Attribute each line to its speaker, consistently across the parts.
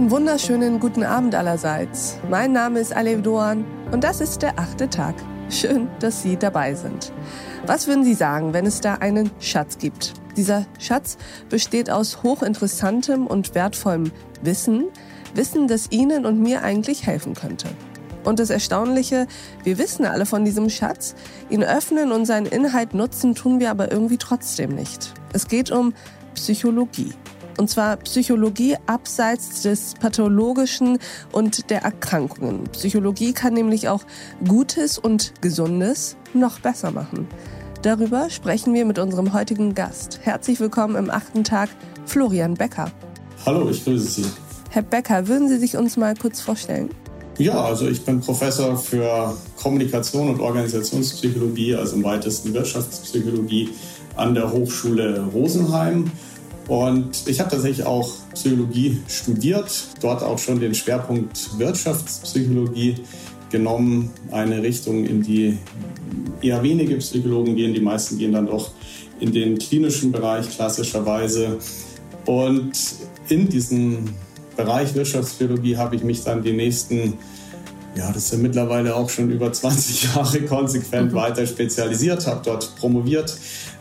Speaker 1: Einen wunderschönen guten Abend allerseits. Mein Name ist Alev Doan und das ist der achte Tag. Schön, dass Sie dabei sind. Was würden Sie sagen, wenn es da einen Schatz gibt? Dieser Schatz besteht aus hochinteressantem und wertvollem Wissen, Wissen, das Ihnen und mir eigentlich helfen könnte. Und das Erstaunliche, wir wissen alle von diesem Schatz, ihn öffnen und seinen Inhalt nutzen tun wir aber irgendwie trotzdem nicht. Es geht um Psychologie. Und zwar Psychologie abseits des Pathologischen und der Erkrankungen. Psychologie kann nämlich auch Gutes und Gesundes noch besser machen. Darüber sprechen wir mit unserem heutigen Gast. Herzlich willkommen im achten Tag, Florian Becker.
Speaker 2: Hallo, ich grüße Sie.
Speaker 1: Herr Becker, würden Sie sich uns mal kurz vorstellen?
Speaker 2: Ja, also ich bin Professor für Kommunikation und Organisationspsychologie, also im weitesten Wirtschaftspsychologie an der Hochschule Rosenheim und ich habe tatsächlich auch Psychologie studiert, dort auch schon den Schwerpunkt Wirtschaftspsychologie genommen, eine Richtung, in die eher wenige Psychologen gehen. Die meisten gehen dann doch in den klinischen Bereich klassischerweise. Und in diesem Bereich Wirtschaftspsychologie habe ich mich dann die nächsten, ja, das ist ja mittlerweile auch schon über 20 Jahre konsequent mhm. weiter spezialisiert, habe dort promoviert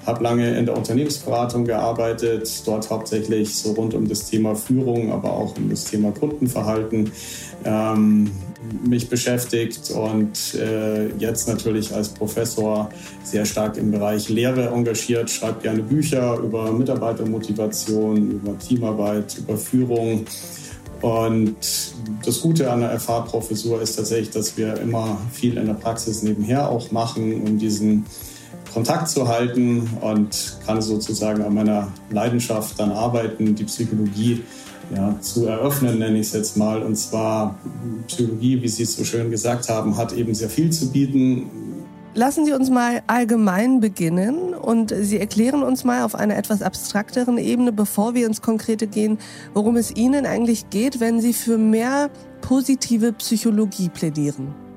Speaker 2: habe lange in der Unternehmensberatung gearbeitet, dort hauptsächlich so rund um das Thema Führung, aber auch um das Thema Kundenverhalten ähm, mich beschäftigt und äh, jetzt natürlich als Professor sehr stark im Bereich Lehre engagiert, schreibe gerne Bücher über Mitarbeitermotivation, über Teamarbeit, über Führung. Und das Gute an der FH-Professur ist tatsächlich, dass wir immer viel in der Praxis nebenher auch machen, um diesen Kontakt zu halten und kann sozusagen an meiner Leidenschaft dann arbeiten, die Psychologie ja, zu eröffnen, nenne ich es jetzt mal. Und zwar Psychologie, wie Sie es so schön gesagt haben, hat eben sehr viel zu bieten.
Speaker 1: Lassen Sie uns mal allgemein beginnen und Sie erklären uns mal auf einer etwas abstrakteren Ebene, bevor wir ins Konkrete gehen, worum es Ihnen eigentlich geht, wenn Sie für mehr positive Psychologie plädieren.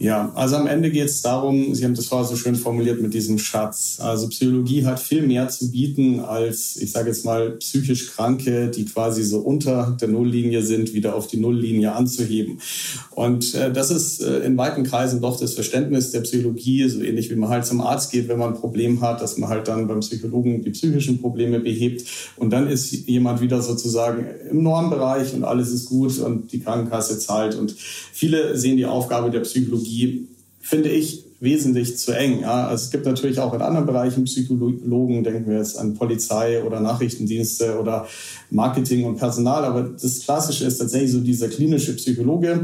Speaker 2: Ja, also am Ende geht es darum, Sie haben das vorher so schön formuliert mit diesem Schatz. Also Psychologie hat viel mehr zu bieten als, ich sage jetzt mal, psychisch Kranke, die quasi so unter der Nulllinie sind, wieder auf die Nulllinie anzuheben. Und äh, das ist äh, in weiten Kreisen doch das Verständnis der Psychologie, so ähnlich wie man halt zum Arzt geht, wenn man ein Problem hat, dass man halt dann beim Psychologen die psychischen Probleme behebt. Und dann ist jemand wieder sozusagen im Normbereich und alles ist gut und die Krankenkasse zahlt. Und viele sehen die Aufgabe der Psychologie Psychologie, finde ich, wesentlich zu eng. Ja. Also es gibt natürlich auch in anderen Bereichen Psychologen, denken wir jetzt an Polizei oder Nachrichtendienste oder Marketing und Personal, aber das Klassische ist tatsächlich so dieser klinische Psychologe,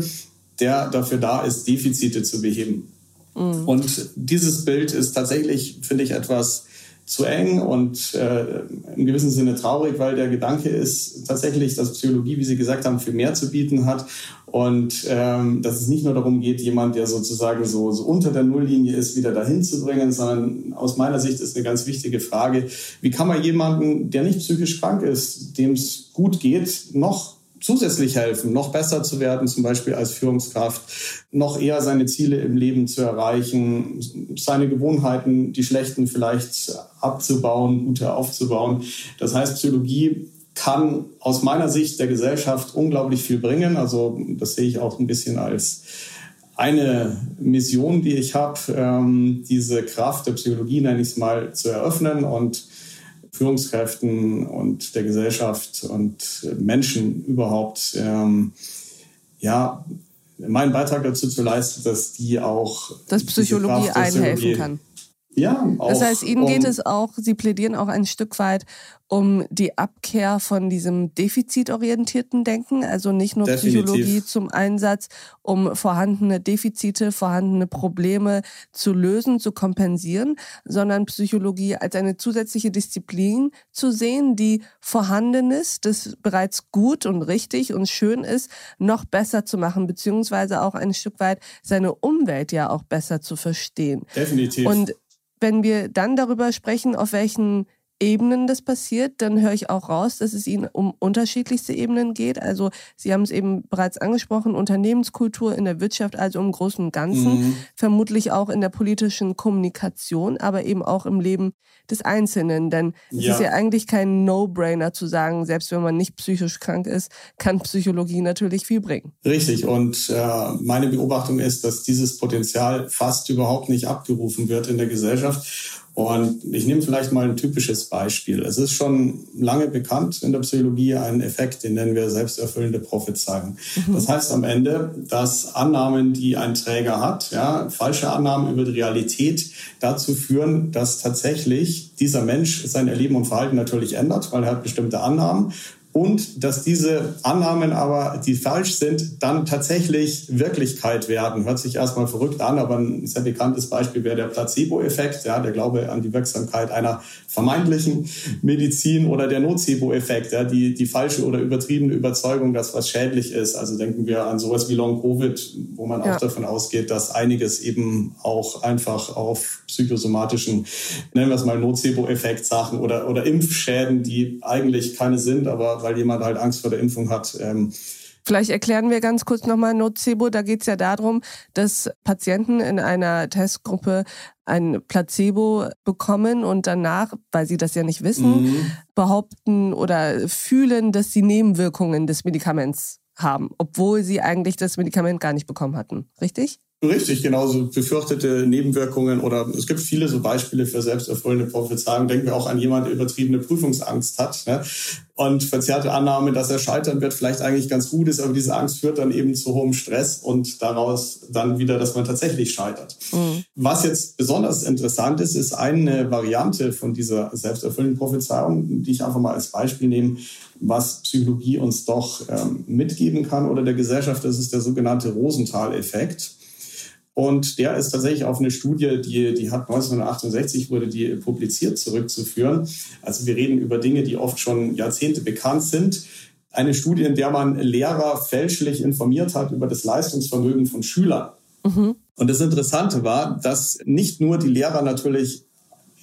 Speaker 2: der dafür da ist, Defizite zu beheben. Mhm. Und dieses Bild ist tatsächlich, finde ich, etwas zu eng und äh, im gewissen Sinne traurig, weil der Gedanke ist tatsächlich, dass Psychologie, wie Sie gesagt haben, viel mehr zu bieten hat. Und ähm, dass es nicht nur darum geht, jemand, der sozusagen so, so unter der Nulllinie ist, wieder dahin zu bringen, sondern aus meiner Sicht ist eine ganz wichtige Frage, wie kann man jemanden, der nicht psychisch krank ist, dem es gut geht, noch zusätzlich helfen, noch besser zu werden, zum Beispiel als Führungskraft, noch eher seine Ziele im Leben zu erreichen, seine Gewohnheiten, die schlechten vielleicht abzubauen, gute aufzubauen. Das heißt, Psychologie kann aus meiner Sicht der Gesellschaft unglaublich viel bringen. Also das sehe ich auch ein bisschen als eine Mission, die ich habe, ähm, diese Kraft der Psychologie, nenne ich es mal, zu eröffnen und Führungskräften und der Gesellschaft und Menschen überhaupt, ähm, ja, meinen Beitrag dazu zu leisten, dass die auch.
Speaker 1: Dass Psychologie einhelfen kann.
Speaker 2: Ja,
Speaker 1: auch, das heißt, Ihnen geht es auch, Sie plädieren auch ein Stück weit um die Abkehr von diesem defizitorientierten Denken, also nicht nur Definitiv. Psychologie zum Einsatz, um vorhandene Defizite, vorhandene Probleme zu lösen, zu kompensieren, sondern Psychologie als eine zusätzliche Disziplin zu sehen, die vorhandenes, das bereits gut und richtig und schön ist, noch besser zu machen, beziehungsweise auch ein Stück weit seine Umwelt ja auch besser zu verstehen.
Speaker 2: Definitiv.
Speaker 1: Und wenn wir dann darüber sprechen, auf welchen Ebenen das passiert, dann höre ich auch raus, dass es Ihnen um unterschiedlichste Ebenen geht. Also Sie haben es eben bereits angesprochen, Unternehmenskultur in der Wirtschaft, also im Großen und Ganzen, mhm. vermutlich auch in der politischen Kommunikation, aber eben auch im Leben des Einzelnen. Denn es ja. ist ja eigentlich kein No-Brainer zu sagen, selbst wenn man nicht psychisch krank ist, kann Psychologie natürlich viel bringen.
Speaker 2: Richtig. Und äh, meine Beobachtung ist, dass dieses Potenzial fast überhaupt nicht abgerufen wird in der Gesellschaft. Und ich nehme vielleicht mal ein typisches Beispiel. Es ist schon lange bekannt in der Psychologie ein Effekt, den nennen wir selbsterfüllende Prophezeiung. Mhm. Das heißt am Ende, dass Annahmen, die ein Träger hat, ja, falsche Annahmen über die Realität dazu führen, dass tatsächlich dieser Mensch sein Erleben und Verhalten natürlich ändert, weil er hat bestimmte Annahmen und dass diese Annahmen aber, die falsch sind, dann tatsächlich Wirklichkeit werden. Hört sich erstmal verrückt an, aber ein sehr bekanntes Beispiel wäre der Placebo-Effekt, ja, der Glaube an die Wirksamkeit einer vermeintlichen Medizin oder der Nocebo-Effekt, ja, die, die falsche oder übertriebene Überzeugung, dass was schädlich ist. Also denken wir an sowas wie Long-Covid, wo man ja. auch davon ausgeht, dass einiges eben auch einfach auf psychosomatischen, nennen wir es mal Nocebo-Effekt Sachen oder, oder Impfschäden, die eigentlich keine sind, aber weil jemand halt Angst vor der Impfung hat. Ähm,
Speaker 1: Vielleicht erklären wir ganz kurz nochmal Nocebo. Da geht es ja darum, dass Patienten in einer Testgruppe ein Placebo bekommen und danach, weil sie das ja nicht wissen, mhm. behaupten oder fühlen, dass sie Nebenwirkungen des Medikaments haben, obwohl sie eigentlich das Medikament gar nicht bekommen hatten. Richtig?
Speaker 2: Richtig, genauso befürchtete Nebenwirkungen oder es gibt viele so Beispiele für selbsterfüllende Prophezeiungen. Denken wir auch an jemanden, der übertriebene Prüfungsangst hat ne? und verzerrte Annahme, dass er scheitern wird, vielleicht eigentlich ganz gut ist, aber diese Angst führt dann eben zu hohem Stress und daraus dann wieder, dass man tatsächlich scheitert. Mhm. Was jetzt besonders interessant ist, ist eine Variante von dieser selbsterfüllenden Prophezeiung, die ich einfach mal als Beispiel nehme, was Psychologie uns doch ähm, mitgeben kann oder der Gesellschaft. Das ist der sogenannte Rosenthal-Effekt. Und der ist tatsächlich auf eine Studie, die, die hat 1968 wurde die publiziert, zurückzuführen. Also wir reden über Dinge, die oft schon Jahrzehnte bekannt sind. Eine Studie, in der man Lehrer fälschlich informiert hat über das Leistungsvermögen von Schülern. Mhm. Und das Interessante war, dass nicht nur die Lehrer natürlich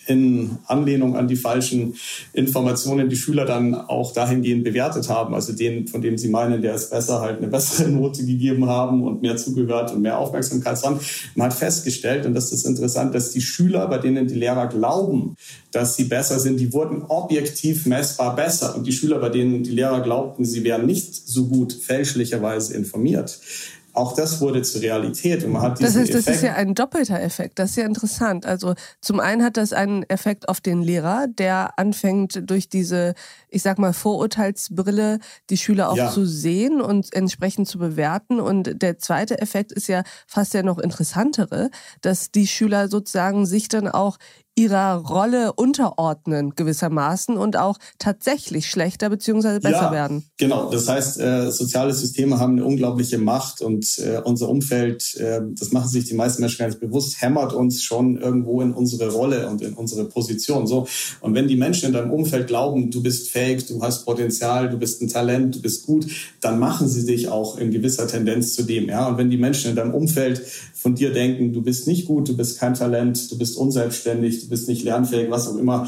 Speaker 2: in Anlehnung an die falschen Informationen die Schüler dann auch dahingehend bewertet haben. Also den, von dem sie meinen, der ist besser, halt eine bessere Note gegeben haben und mehr zugehört und mehr Aufmerksamkeit. Sondern man hat festgestellt, und das ist interessant, dass die Schüler, bei denen die Lehrer glauben, dass sie besser sind, die wurden objektiv messbar besser. Und die Schüler, bei denen die Lehrer glaubten, sie wären nicht so gut fälschlicherweise informiert, auch das wurde zur Realität und man hat
Speaker 1: das heißt, das ist ja ein doppelter Effekt. Das ist ja interessant. Also zum einen hat das einen Effekt auf den Lehrer, der anfängt durch diese, ich sag mal Vorurteilsbrille die Schüler auch ja. zu sehen und entsprechend zu bewerten. Und der zweite Effekt ist ja fast ja noch interessantere, dass die Schüler sozusagen sich dann auch ihrer Rolle unterordnen gewissermaßen und auch tatsächlich schlechter beziehungsweise besser ja, werden.
Speaker 2: Genau, das heißt, äh, soziale Systeme haben eine unglaubliche Macht und äh, unser Umfeld, äh, das machen sich die meisten Menschen gar nicht bewusst, hämmert uns schon irgendwo in unsere Rolle und in unsere Position. So und wenn die Menschen in deinem Umfeld glauben, du bist fähig, du hast Potenzial, du bist ein Talent, du bist gut, dann machen sie dich auch in gewisser Tendenz zu dem. Ja, und wenn die Menschen in deinem Umfeld von dir denken, du bist nicht gut, du bist kein Talent, du bist unselbstständig, bist nicht lernfähig, was auch immer,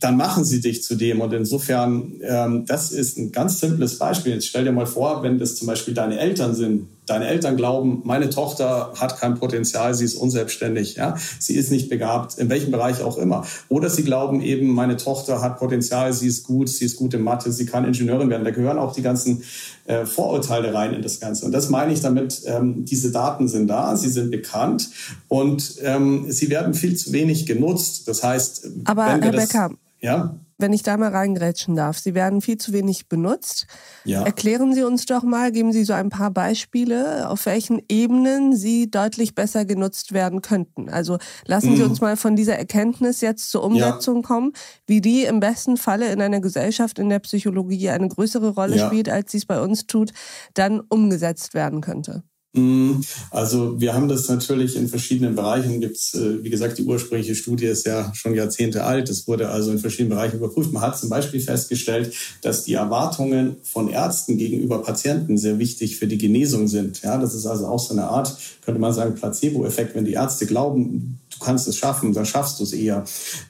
Speaker 2: dann machen sie dich zu dem. Und insofern, ähm, das ist ein ganz simples Beispiel. Jetzt stell dir mal vor, wenn das zum Beispiel deine Eltern sind. Deine Eltern glauben, meine Tochter hat kein Potenzial, sie ist unselbstständig, ja, sie ist nicht begabt, in welchem Bereich auch immer. Oder sie glauben eben, meine Tochter hat Potenzial, sie ist gut, sie ist gut in Mathe, sie kann Ingenieurin werden. Da gehören auch die ganzen äh, Vorurteile rein in das Ganze. Und das meine ich damit, ähm, diese Daten sind da, sie sind bekannt und ähm, sie werden viel zu wenig genutzt. Das heißt,
Speaker 1: aber Herr Becker, ja? Wenn ich da mal reingrätschen darf, Sie werden viel zu wenig benutzt. Ja. Erklären Sie uns doch mal, geben Sie so ein paar Beispiele, auf welchen Ebenen sie deutlich besser genutzt werden könnten. Also lassen Sie mhm. uns mal von dieser Erkenntnis jetzt zur Umsetzung ja. kommen, wie die im besten Falle in einer Gesellschaft in der Psychologie eine größere Rolle ja. spielt, als sie es bei uns tut, dann umgesetzt werden könnte.
Speaker 2: Mhm. Also wir haben das natürlich in verschiedenen Bereichen. Gibt's, äh, wie gesagt, die ursprüngliche Studie ist ja schon Jahrzehnte alt. Es wurde also in verschiedenen Bereichen überprüft. Man hat zum Beispiel festgestellt, dass die Erwartungen von Ärzten gegenüber Patienten sehr wichtig für die Genesung sind. Ja, das ist also auch so eine Art, könnte man sagen, Placebo-Effekt. Wenn die Ärzte glauben, du kannst es schaffen, dann schaffst du es eher.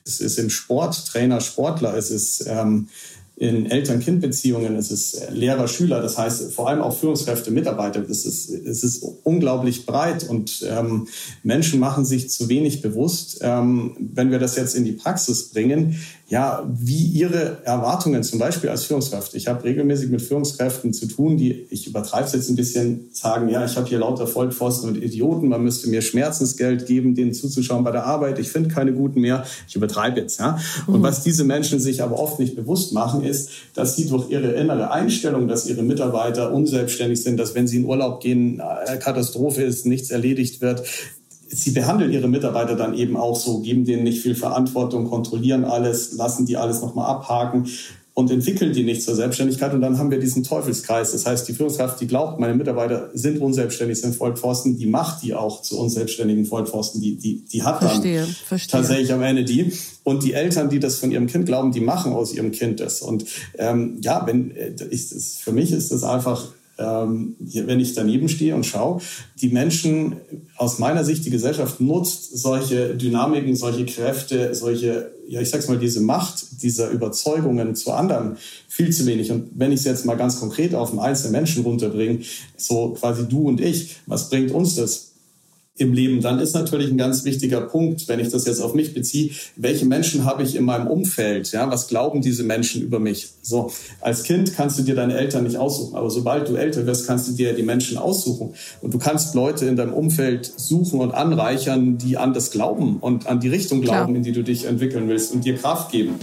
Speaker 2: Es ist im Sport, Trainer, Sportler, es ist ähm, in Eltern-Kind-Beziehungen, es ist Lehrer, Schüler, das heißt vor allem auch Führungskräfte, Mitarbeiter. Es ist, es ist unglaublich breit und ähm, Menschen machen sich zu wenig bewusst. Ähm, wenn wir das jetzt in die Praxis bringen, ja, wie ihre Erwartungen zum Beispiel als Führungskraft. Ich habe regelmäßig mit Führungskräften zu tun, die, ich übertreibe es jetzt ein bisschen, sagen, ja, ich habe hier lauter Vollpfosten und Idioten, man müsste mir Schmerzensgeld geben, denen zuzuschauen bei der Arbeit, ich finde keine guten mehr, ich übertreibe jetzt. Ja? Und mhm. was diese Menschen sich aber oft nicht bewusst machen, ist, dass sie durch ihre innere Einstellung, dass ihre Mitarbeiter unselbstständig sind, dass wenn sie in Urlaub gehen, äh, Katastrophe ist, nichts erledigt wird, sie behandeln ihre Mitarbeiter dann eben auch so, geben denen nicht viel Verantwortung, kontrollieren alles, lassen die alles nochmal abhaken und entwickeln die nicht zur Selbstständigkeit. Und dann haben wir diesen Teufelskreis. Das heißt, die Führungskraft, die glaubt, meine Mitarbeiter sind unselbstständig, sind Vollpfosten, die macht die auch zu unselbstständigen Vollpfosten. Die, die, die hat verstehe, dann verstehe. tatsächlich am Ende die. Und die Eltern, die das von ihrem Kind glauben, die machen aus ihrem Kind das. Und ähm, ja, wenn äh, ich, das, für mich ist das einfach ähm, wenn ich daneben stehe und schaue, die Menschen aus meiner Sicht, die Gesellschaft nutzt solche Dynamiken, solche Kräfte, solche, ja, ich sag's mal, diese Macht dieser Überzeugungen zu anderen viel zu wenig. Und wenn ich es jetzt mal ganz konkret auf einen einzelnen Menschen runterbringe, so quasi du und ich, was bringt uns das? Im Leben, dann ist natürlich ein ganz wichtiger Punkt, wenn ich das jetzt auf mich beziehe, welche Menschen habe ich in meinem Umfeld? Ja, was glauben diese Menschen über mich? So, als Kind kannst du dir deine Eltern nicht aussuchen, aber sobald du älter wirst, kannst du dir die Menschen aussuchen und du kannst Leute in deinem Umfeld suchen und anreichern, die an das glauben und an die Richtung glauben, Klar. in die du dich entwickeln willst und dir Kraft geben.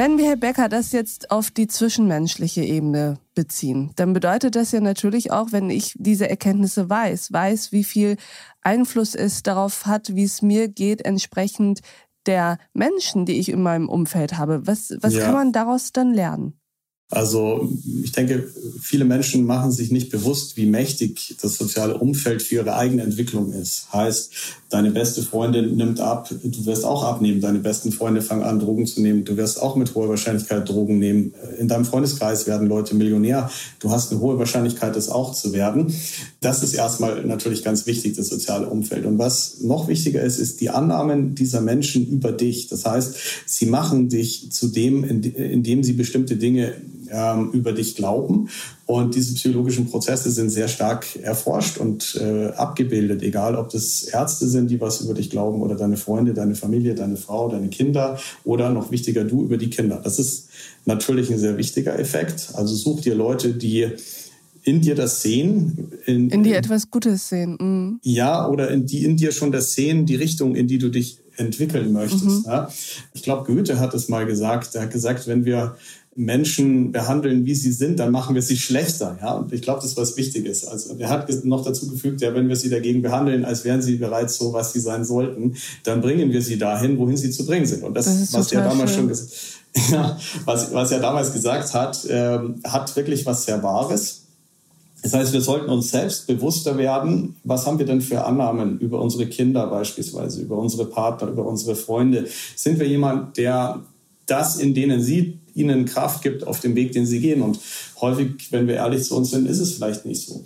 Speaker 1: Wenn wir, Herr Becker, das jetzt auf die zwischenmenschliche Ebene beziehen, dann bedeutet das ja natürlich auch, wenn ich diese Erkenntnisse weiß, weiß, wie viel Einfluss es darauf hat, wie es mir geht, entsprechend der Menschen, die ich in meinem Umfeld habe. Was, was ja. kann man daraus dann lernen?
Speaker 2: Also ich denke, viele Menschen machen sich nicht bewusst, wie mächtig das soziale Umfeld für ihre eigene Entwicklung ist. Heißt, deine beste Freundin nimmt ab, du wirst auch abnehmen. Deine besten Freunde fangen an, Drogen zu nehmen. Du wirst auch mit hoher Wahrscheinlichkeit Drogen nehmen. In deinem Freundeskreis werden Leute Millionär. Du hast eine hohe Wahrscheinlichkeit, das auch zu werden. Das ist erstmal natürlich ganz wichtig, das soziale Umfeld. Und was noch wichtiger ist, ist die Annahmen dieser Menschen über dich. Das heißt, sie machen dich zu dem, in dem sie bestimmte Dinge ähm, über dich glauben. Und diese psychologischen Prozesse sind sehr stark erforscht und äh, abgebildet, egal ob das Ärzte sind, die was über dich glauben oder deine Freunde, deine Familie, deine Frau, deine Kinder oder noch wichtiger du über die Kinder. Das ist natürlich ein sehr wichtiger Effekt. Also such dir Leute, die in dir das sehen.
Speaker 1: In, in dir etwas Gutes sehen. Mhm.
Speaker 2: Ja, oder in, die in dir schon das sehen, die Richtung, in die du dich entwickeln möchtest. Mhm. Ja. Ich glaube, Goethe hat es mal gesagt. Er hat gesagt, wenn wir Menschen behandeln, wie sie sind, dann machen wir sie schlechter. Ja? Und ich glaube, das ist was Wichtiges. Also er hat noch dazu gefügt, ja, wenn wir sie dagegen behandeln, als wären sie bereits so, was sie sein sollten, dann bringen wir sie dahin, wohin sie zu bringen sind. Und das, das was er damals schön. schon ja, was, was er damals gesagt hat, ähm, hat wirklich was sehr Wahres. Das heißt, wir sollten uns selbst bewusster werden, was haben wir denn für Annahmen über unsere Kinder beispielsweise, über unsere Partner, über unsere Freunde. Sind wir jemand, der das in denen sieht, ihnen Kraft gibt auf dem Weg, den sie gehen. Und häufig, wenn wir ehrlich zu uns sind, ist es vielleicht nicht so.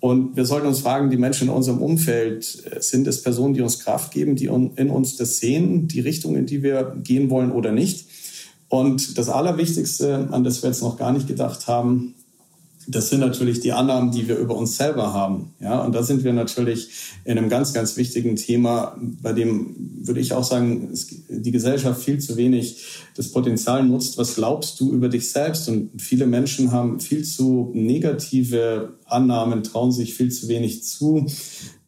Speaker 2: Und wir sollten uns fragen, die Menschen in unserem Umfeld, äh, sind es Personen, die uns Kraft geben, die in uns das sehen, die Richtung, in die wir gehen wollen oder nicht? Und das Allerwichtigste, an das wir jetzt noch gar nicht gedacht haben, das sind natürlich die Annahmen, die wir über uns selber haben. Ja, und da sind wir natürlich in einem ganz, ganz wichtigen Thema, bei dem würde ich auch sagen, die Gesellschaft viel zu wenig das Potenzial nutzt. Was glaubst du über dich selbst? Und viele Menschen haben viel zu negative Annahmen, trauen sich viel zu wenig zu,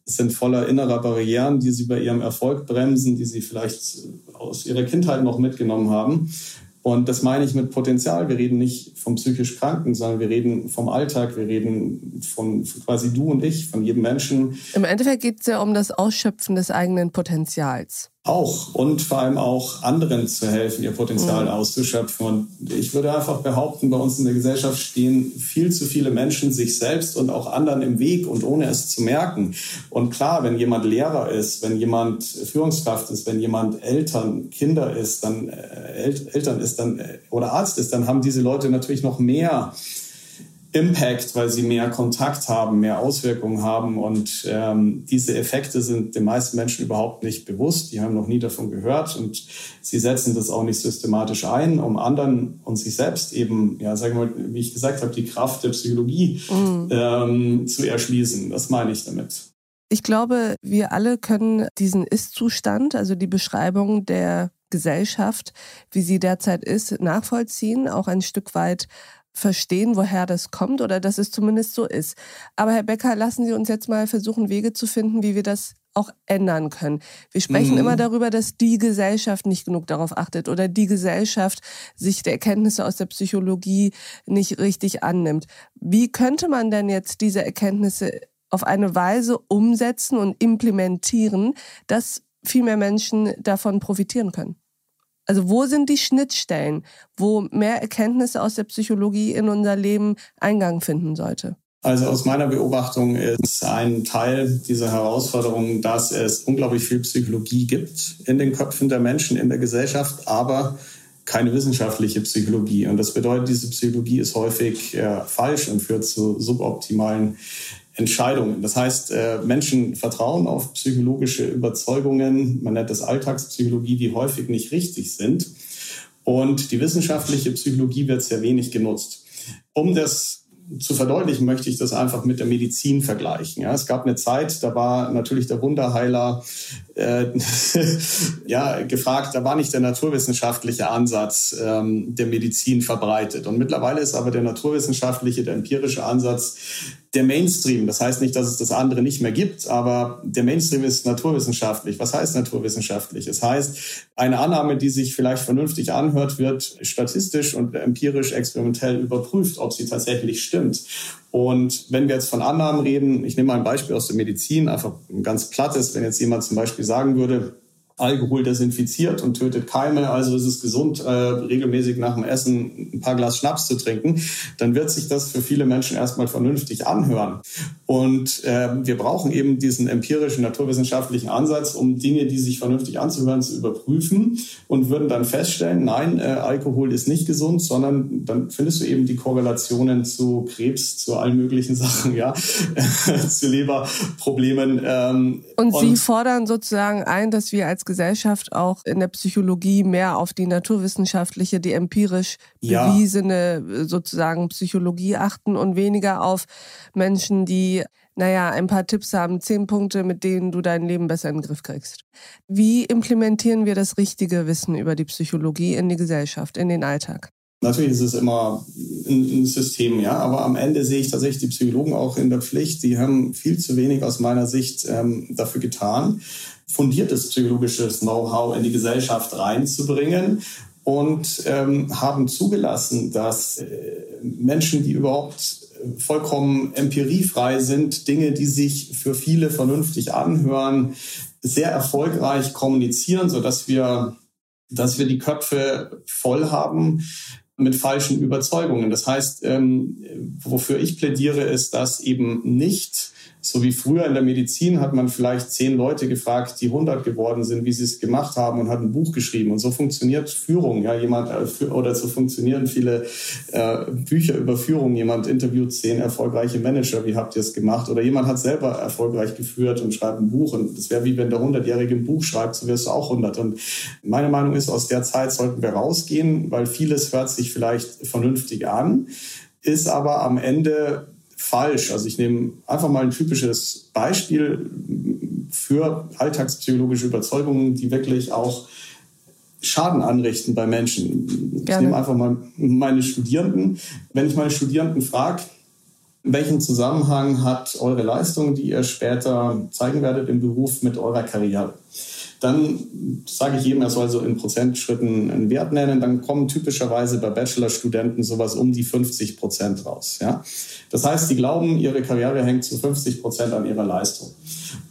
Speaker 2: sind voller innerer Barrieren, die sie bei ihrem Erfolg bremsen, die sie vielleicht aus ihrer Kindheit noch mitgenommen haben. Und das meine ich mit Potenzial. Wir reden nicht vom psychisch Kranken, sondern wir reden vom Alltag, wir reden von quasi du und ich, von jedem Menschen.
Speaker 1: Im Endeffekt geht es ja um das Ausschöpfen des eigenen Potenzials.
Speaker 2: Auch und vor allem auch anderen zu helfen, ihr Potenzial mhm. auszuschöpfen. Und ich würde einfach behaupten, bei uns in der Gesellschaft stehen viel zu viele Menschen sich selbst und auch anderen im Weg und ohne es zu merken. Und klar, wenn jemand Lehrer ist, wenn jemand Führungskraft ist, wenn jemand Eltern, Kinder ist, dann äh, Eltern ist, dann äh, oder Arzt ist, dann haben diese Leute natürlich noch mehr Impact, weil sie mehr Kontakt haben, mehr Auswirkungen haben. Und ähm, diese Effekte sind den meisten Menschen überhaupt nicht bewusst. Die haben noch nie davon gehört und sie setzen das auch nicht systematisch ein, um anderen und sich selbst eben, ja, sagen wir mal, wie ich gesagt habe, die Kraft der Psychologie mhm. ähm, zu erschließen. Das meine ich damit.
Speaker 1: Ich glaube, wir alle können diesen Ist-Zustand, also die Beschreibung der Gesellschaft, wie sie derzeit ist, nachvollziehen, auch ein Stück weit verstehen, woher das kommt oder dass es zumindest so ist. Aber Herr Becker, lassen Sie uns jetzt mal versuchen, Wege zu finden, wie wir das auch ändern können. Wir sprechen mhm. immer darüber, dass die Gesellschaft nicht genug darauf achtet oder die Gesellschaft sich der Erkenntnisse aus der Psychologie nicht richtig annimmt. Wie könnte man denn jetzt diese Erkenntnisse auf eine Weise umsetzen und implementieren, dass viel mehr Menschen davon profitieren können? Also wo sind die Schnittstellen, wo mehr Erkenntnisse aus der Psychologie in unser Leben Eingang finden sollte?
Speaker 2: Also aus meiner Beobachtung ist ein Teil dieser Herausforderung, dass es unglaublich viel Psychologie gibt in den Köpfen der Menschen in der Gesellschaft, aber keine wissenschaftliche Psychologie. Und das bedeutet, diese Psychologie ist häufig äh, falsch und führt zu suboptimalen Entscheidungen. Das heißt, äh, Menschen vertrauen auf psychologische Überzeugungen, man nennt das Alltagspsychologie, die häufig nicht richtig sind. Und die wissenschaftliche Psychologie wird sehr wenig genutzt. Um das zu verdeutlichen, möchte ich das einfach mit der Medizin vergleichen. Ja, es gab eine Zeit, da war natürlich der Wunderheiler äh, ja, gefragt, da war nicht der naturwissenschaftliche Ansatz ähm, der Medizin verbreitet. Und mittlerweile ist aber der naturwissenschaftliche, der empirische Ansatz der Mainstream. Das heißt nicht, dass es das andere nicht mehr gibt, aber der Mainstream ist naturwissenschaftlich. Was heißt naturwissenschaftlich? Es heißt, eine Annahme, die sich vielleicht vernünftig anhört, wird statistisch und empirisch experimentell überprüft, ob sie tatsächlich stimmt. Und wenn wir jetzt von Annahmen reden, ich nehme mal ein Beispiel aus der Medizin, einfach ein ganz plattes, wenn jetzt jemand zum Beispiel sagen würde, Alkohol desinfiziert und tötet Keime, also ist es gesund, äh, regelmäßig nach dem Essen ein paar Glas Schnaps zu trinken, dann wird sich das für viele Menschen erstmal vernünftig anhören. Und äh, wir brauchen eben diesen empirischen, naturwissenschaftlichen Ansatz, um Dinge, die sich vernünftig anzuhören, zu überprüfen und würden dann feststellen, nein, äh, Alkohol ist nicht gesund, sondern dann findest du eben die Korrelationen zu Krebs, zu allen möglichen Sachen, ja, zu Leberproblemen.
Speaker 1: Ähm, und Sie und fordern sozusagen ein, dass wir als Gesellschaft auch in der Psychologie mehr auf die naturwissenschaftliche, die empirisch ja. bewiesene äh, sozusagen Psychologie achten und weniger auf Menschen, die naja, ein paar Tipps haben, zehn Punkte, mit denen du dein Leben besser in den Griff kriegst. Wie implementieren wir das richtige Wissen über die Psychologie in die Gesellschaft, in den Alltag?
Speaker 2: Natürlich ist es immer ein System, ja, aber am Ende sehe ich tatsächlich die Psychologen auch in der Pflicht. Die haben viel zu wenig aus meiner Sicht ähm, dafür getan, fundiertes psychologisches Know-how in die Gesellschaft reinzubringen und ähm, haben zugelassen, dass äh, Menschen, die überhaupt vollkommen empiriefrei sind, Dinge, die sich für viele vernünftig anhören, sehr erfolgreich kommunizieren, so dass wir, dass wir die Köpfe voll haben mit falschen Überzeugungen. Das heißt, ähm, wofür ich plädiere, ist, dass eben nicht so wie früher in der Medizin hat man vielleicht zehn Leute gefragt, die 100 geworden sind, wie sie es gemacht haben und hat ein Buch geschrieben. Und so funktioniert Führung. Ja, jemand äh, oder so funktionieren viele äh, Bücher über Führung. Jemand interviewt zehn erfolgreiche Manager. Wie habt ihr es gemacht? Oder jemand hat selber erfolgreich geführt und schreibt ein Buch. Und das wäre wie wenn der 100-Jährige ein Buch schreibt, so wirst du auch 100. Und meine Meinung ist, aus der Zeit sollten wir rausgehen, weil vieles hört sich vielleicht vernünftig an, ist aber am Ende falsch. Also ich nehme einfach mal ein typisches Beispiel für alltagspsychologische Überzeugungen, die wirklich auch Schaden anrichten bei Menschen. Gerne. Ich nehme einfach mal meine Studierenden. Wenn ich meine Studierenden frage, welchen Zusammenhang hat eure Leistung, die ihr später zeigen werdet im Beruf, mit eurer Karriere? Dann sage ich jedem, er soll so in Prozentschritten einen Wert nennen. Dann kommen typischerweise bei Bachelorstudenten sowas um die 50 Prozent raus. Ja? Das heißt, sie glauben, ihre Karriere hängt zu 50 Prozent an ihrer Leistung.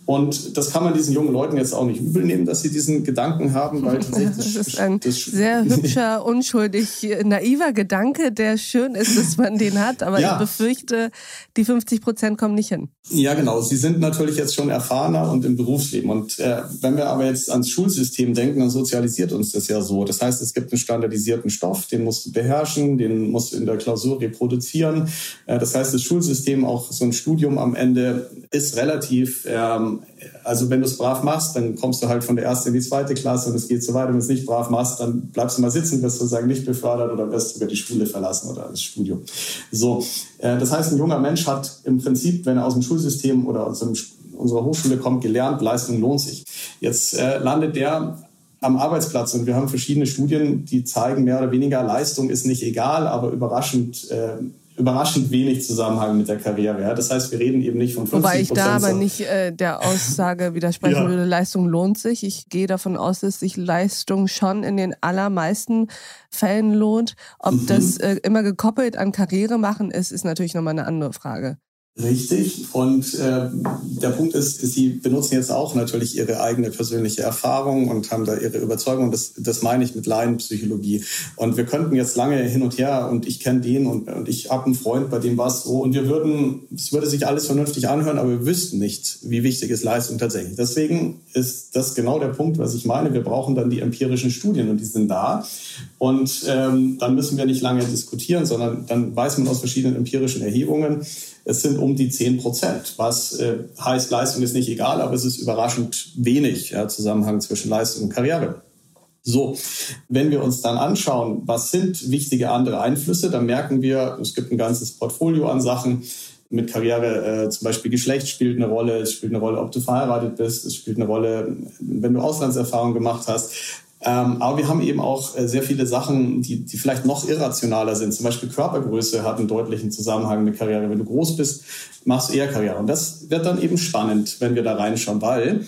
Speaker 2: Und das kann man diesen jungen Leuten jetzt auch nicht übel nehmen, dass sie diesen Gedanken haben, weil
Speaker 1: tatsächlich das, ist ein das, sehr hübscher, unschuldig naiver Gedanke, der schön ist, dass man den hat. Aber ja. ich befürchte, die 50 Prozent kommen nicht hin.
Speaker 2: Ja, genau. Sie sind natürlich jetzt schon erfahrener und im Berufsleben. Und äh, wenn wir aber jetzt ans Schulsystem denken, dann sozialisiert uns das ja so. Das heißt, es gibt einen standardisierten Stoff, den musst du beherrschen, den musst du in der Klausur reproduzieren. Äh, das heißt, das Schulsystem, auch so ein Studium am Ende, ist relativ ähm, also wenn du es brav machst, dann kommst du halt von der ersten in die zweite Klasse und es geht so weiter. Wenn du es nicht brav machst, dann bleibst du mal sitzen, wirst sozusagen nicht befördert oder wirst sogar die Schule verlassen oder das Studium. So, äh, das heißt, ein junger Mensch hat im Prinzip, wenn er aus dem Schulsystem oder aus unserer Hochschule kommt, gelernt, Leistung lohnt sich. Jetzt äh, landet der am Arbeitsplatz und wir haben verschiedene Studien, die zeigen, mehr oder weniger Leistung ist nicht egal, aber überraschend äh, überraschend wenig Zusammenhang mit der Karriere. Ja? Das heißt, wir reden eben nicht von 50%
Speaker 1: Wobei ich da aber nicht äh, der Aussage widersprechen ja. würde, Leistung lohnt sich. Ich gehe davon aus, dass sich Leistung schon in den allermeisten Fällen lohnt. Ob mhm. das äh, immer gekoppelt an Karriere machen ist, ist natürlich nochmal eine andere Frage.
Speaker 2: Richtig. Und äh, der Punkt ist, Sie benutzen jetzt auch natürlich Ihre eigene persönliche Erfahrung und haben da Ihre Überzeugung. Das, das meine ich mit Laienpsychologie. Und wir könnten jetzt lange hin und her und ich kenne den und, und ich habe einen Freund, bei dem war es so. Und wir würden, es würde sich alles vernünftig anhören, aber wir wüssten nicht, wie wichtig ist Leistung tatsächlich. Deswegen ist das genau der Punkt, was ich meine. Wir brauchen dann die empirischen Studien und die sind da. Und ähm, dann müssen wir nicht lange diskutieren, sondern dann weiß man aus verschiedenen empirischen Erhebungen, es sind um die 10 Prozent, was äh, heißt, Leistung ist nicht egal, aber es ist überraschend wenig ja, Zusammenhang zwischen Leistung und Karriere. So, wenn wir uns dann anschauen, was sind wichtige andere Einflüsse, dann merken wir, es gibt ein ganzes Portfolio an Sachen. Mit Karriere äh, zum Beispiel Geschlecht spielt eine Rolle, es spielt eine Rolle, ob du verheiratet bist, es spielt eine Rolle, wenn du Auslandserfahrung gemacht hast. Ähm, aber wir haben eben auch äh, sehr viele Sachen, die, die vielleicht noch irrationaler sind. Zum Beispiel Körpergröße hat einen deutlichen Zusammenhang mit Karriere. Wenn du groß bist, machst du eher Karriere. Und das wird dann eben spannend, wenn wir da reinschauen, weil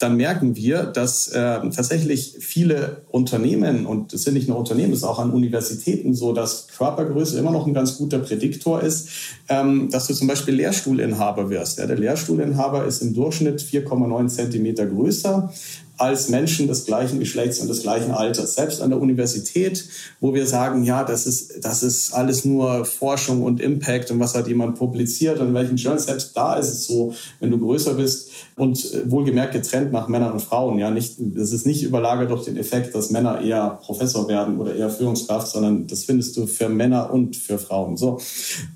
Speaker 2: dann merken wir, dass äh, tatsächlich viele Unternehmen, und es sind nicht nur Unternehmen, es ist auch an Universitäten so, dass Körpergröße immer noch ein ganz guter Prädiktor ist, ähm, dass du zum Beispiel Lehrstuhlinhaber wirst. Ja, der Lehrstuhlinhaber ist im Durchschnitt 4,9 Zentimeter größer als Menschen des gleichen Geschlechts und des gleichen Alters. Selbst an der Universität, wo wir sagen, ja, das ist, das ist alles nur Forschung und Impact und was hat jemand publiziert und in welchen Journals, selbst da ist es so, wenn du größer bist und äh, wohlgemerkt getrennt nach Männern und Frauen, ja, nicht, das ist nicht überlagert durch den Effekt, dass Männer eher Professor werden oder eher Führungskraft, sondern das findest du für Männer und für Frauen, so.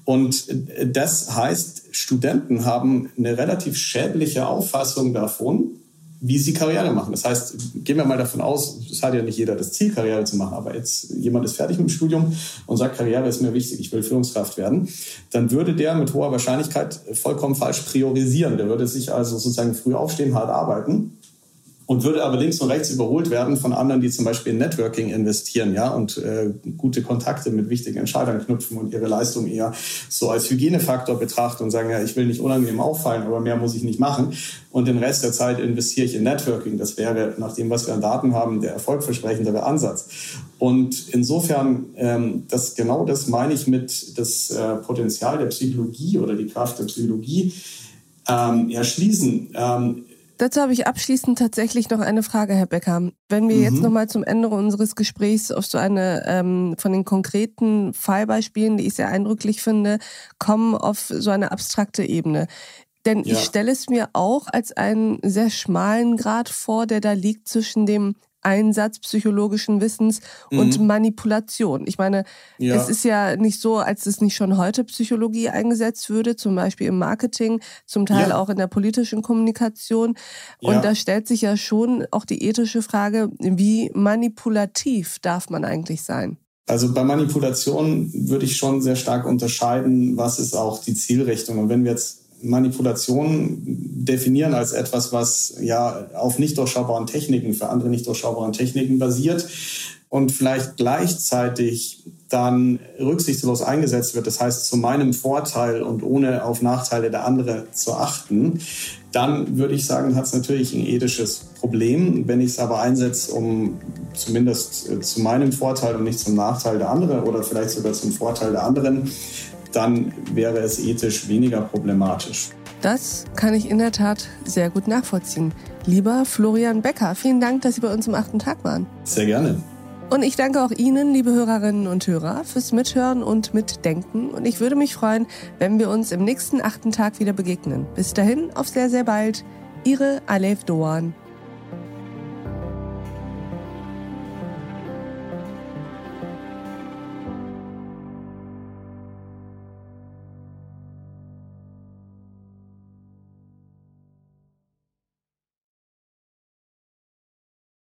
Speaker 2: Und äh, das heißt, Studenten haben eine relativ schädliche Auffassung davon, wie sie Karriere machen. Das heißt, gehen wir mal davon aus, es hat ja nicht jeder das Ziel, Karriere zu machen, aber jetzt jemand ist fertig mit dem Studium und sagt, Karriere ist mir wichtig, ich will Führungskraft werden, dann würde der mit hoher Wahrscheinlichkeit vollkommen falsch priorisieren. Der würde sich also sozusagen früh aufstehen, hart arbeiten und würde aber links und rechts überholt werden von anderen, die zum Beispiel in Networking investieren, ja, und äh, gute Kontakte mit wichtigen Entscheidern knüpfen und ihre Leistung eher so als Hygienefaktor betrachten und sagen, ja, ich will nicht unangenehm auffallen, aber mehr muss ich nicht machen. Und den Rest der Zeit investiere ich in Networking. Das wäre, nach dem, was wir an Daten haben, der erfolgversprechendere Ansatz. Und insofern, ähm, das genau das meine ich mit das äh, Potenzial der Psychologie oder die Kraft der Psychologie ähm, erschließen. Ähm,
Speaker 1: Dazu habe ich abschließend tatsächlich noch eine Frage, Herr Becker. Wenn wir mhm. jetzt nochmal zum Ende unseres Gesprächs auf so eine ähm, von den konkreten Fallbeispielen, die ich sehr eindrücklich finde, kommen auf so eine abstrakte Ebene. Denn ja. ich stelle es mir auch als einen sehr schmalen Grad vor, der da liegt zwischen dem Einsatz psychologischen Wissens mhm. und Manipulation. Ich meine, ja. es ist ja nicht so, als es nicht schon heute Psychologie eingesetzt würde, zum Beispiel im Marketing, zum Teil ja. auch in der politischen Kommunikation. Und ja. da stellt sich ja schon auch die ethische Frage, wie manipulativ darf man eigentlich sein?
Speaker 2: Also bei Manipulation würde ich schon sehr stark unterscheiden, was ist auch die Zielrichtung. Und wenn wir jetzt Manipulation definieren als etwas, was ja auf nicht durchschaubaren Techniken, für andere nicht durchschaubaren Techniken basiert und vielleicht gleichzeitig dann rücksichtslos eingesetzt wird, das heißt zu meinem Vorteil und ohne auf Nachteile der anderen zu achten, dann würde ich sagen, hat es natürlich ein ethisches Problem. Wenn ich es aber einsetze, um zumindest äh, zu meinem Vorteil und nicht zum Nachteil der anderen oder vielleicht sogar zum Vorteil der anderen, dann wäre es ethisch weniger problematisch.
Speaker 1: Das kann ich in der Tat sehr gut nachvollziehen. Lieber Florian Becker, vielen Dank, dass Sie bei uns im achten Tag waren.
Speaker 2: Sehr gerne.
Speaker 1: Und ich danke auch Ihnen, liebe Hörerinnen und Hörer, fürs Mithören und Mitdenken. Und ich würde mich freuen, wenn wir uns im nächsten achten Tag wieder begegnen. Bis dahin, auf sehr, sehr bald. Ihre Alef Doan.